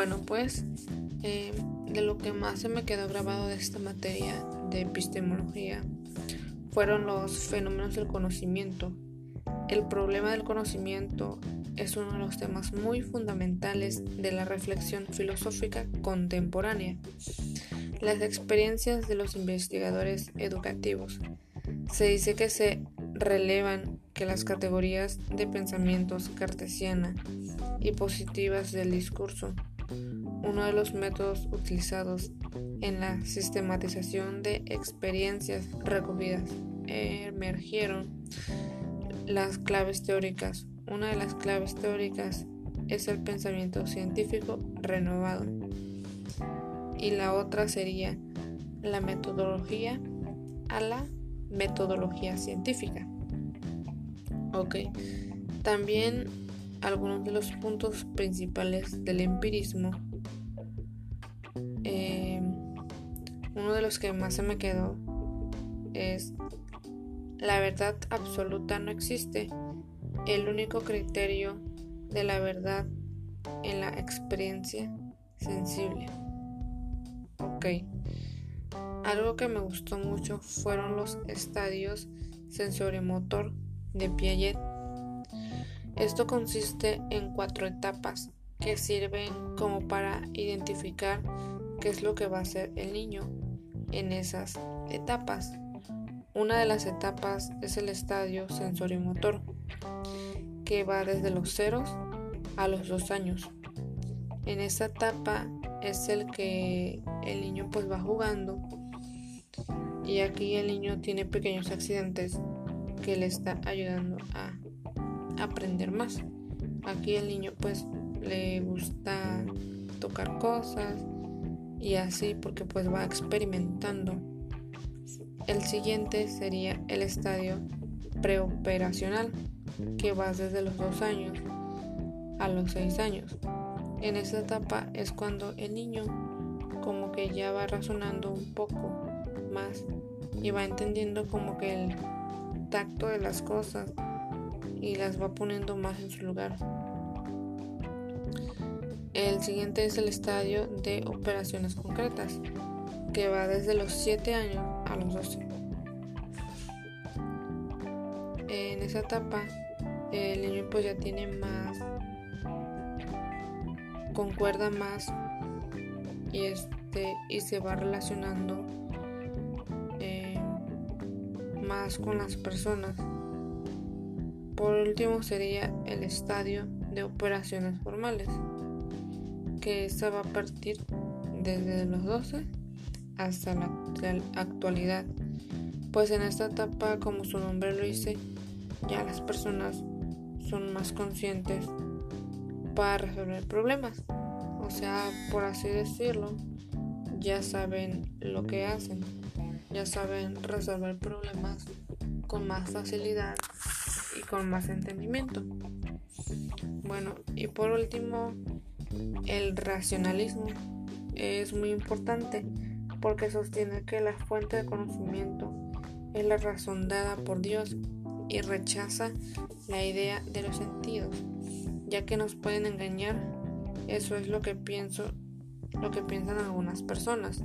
Bueno, pues eh, de lo que más se me quedó grabado de esta materia de epistemología fueron los fenómenos del conocimiento. El problema del conocimiento es uno de los temas muy fundamentales de la reflexión filosófica contemporánea. Las experiencias de los investigadores educativos. Se dice que se relevan que las categorías de pensamientos cartesiana y positivas del discurso, uno de los métodos utilizados en la sistematización de experiencias recogidas, emergieron las claves teóricas. Una de las claves teóricas es el pensamiento científico renovado y la otra sería la metodología a la metodología científica. Ok, también algunos de los puntos principales del empirismo. Eh, uno de los que más se me quedó es la verdad absoluta no existe. El único criterio de la verdad en la experiencia sensible. Ok. Algo que me gustó mucho fueron los estadios sensorimotor de Piaget. Esto consiste en cuatro etapas que sirven como para identificar qué es lo que va a hacer el niño en esas etapas. Una de las etapas es el estadio sensorimotor, que va desde los ceros a los dos años. En esta etapa es el que el niño pues va jugando y aquí el niño tiene pequeños accidentes que le está ayudando a aprender más. Aquí el niño pues le gusta tocar cosas y así porque pues va experimentando. El siguiente sería el estadio preoperacional que va desde los 2 años a los 6 años. En esta etapa es cuando el niño como que ya va razonando un poco más y va entendiendo como que el tacto de las cosas y las va poniendo más en su lugar. El siguiente es el estadio de operaciones concretas, que va desde los 7 años a los 12. En esa etapa, el niño pues ya tiene más, concuerda más y, este, y se va relacionando eh, más con las personas. Por último sería el estadio de operaciones formales, que esta va a partir desde los 12 hasta la actualidad. Pues en esta etapa, como su nombre lo dice, ya las personas son más conscientes para resolver problemas. O sea, por así decirlo, ya saben lo que hacen, ya saben resolver problemas con más facilidad y con más entendimiento. Bueno, y por último, el racionalismo es muy importante porque sostiene que la fuente de conocimiento es la razón dada por Dios y rechaza la idea de los sentidos, ya que nos pueden engañar. Eso es lo que pienso, lo que piensan algunas personas.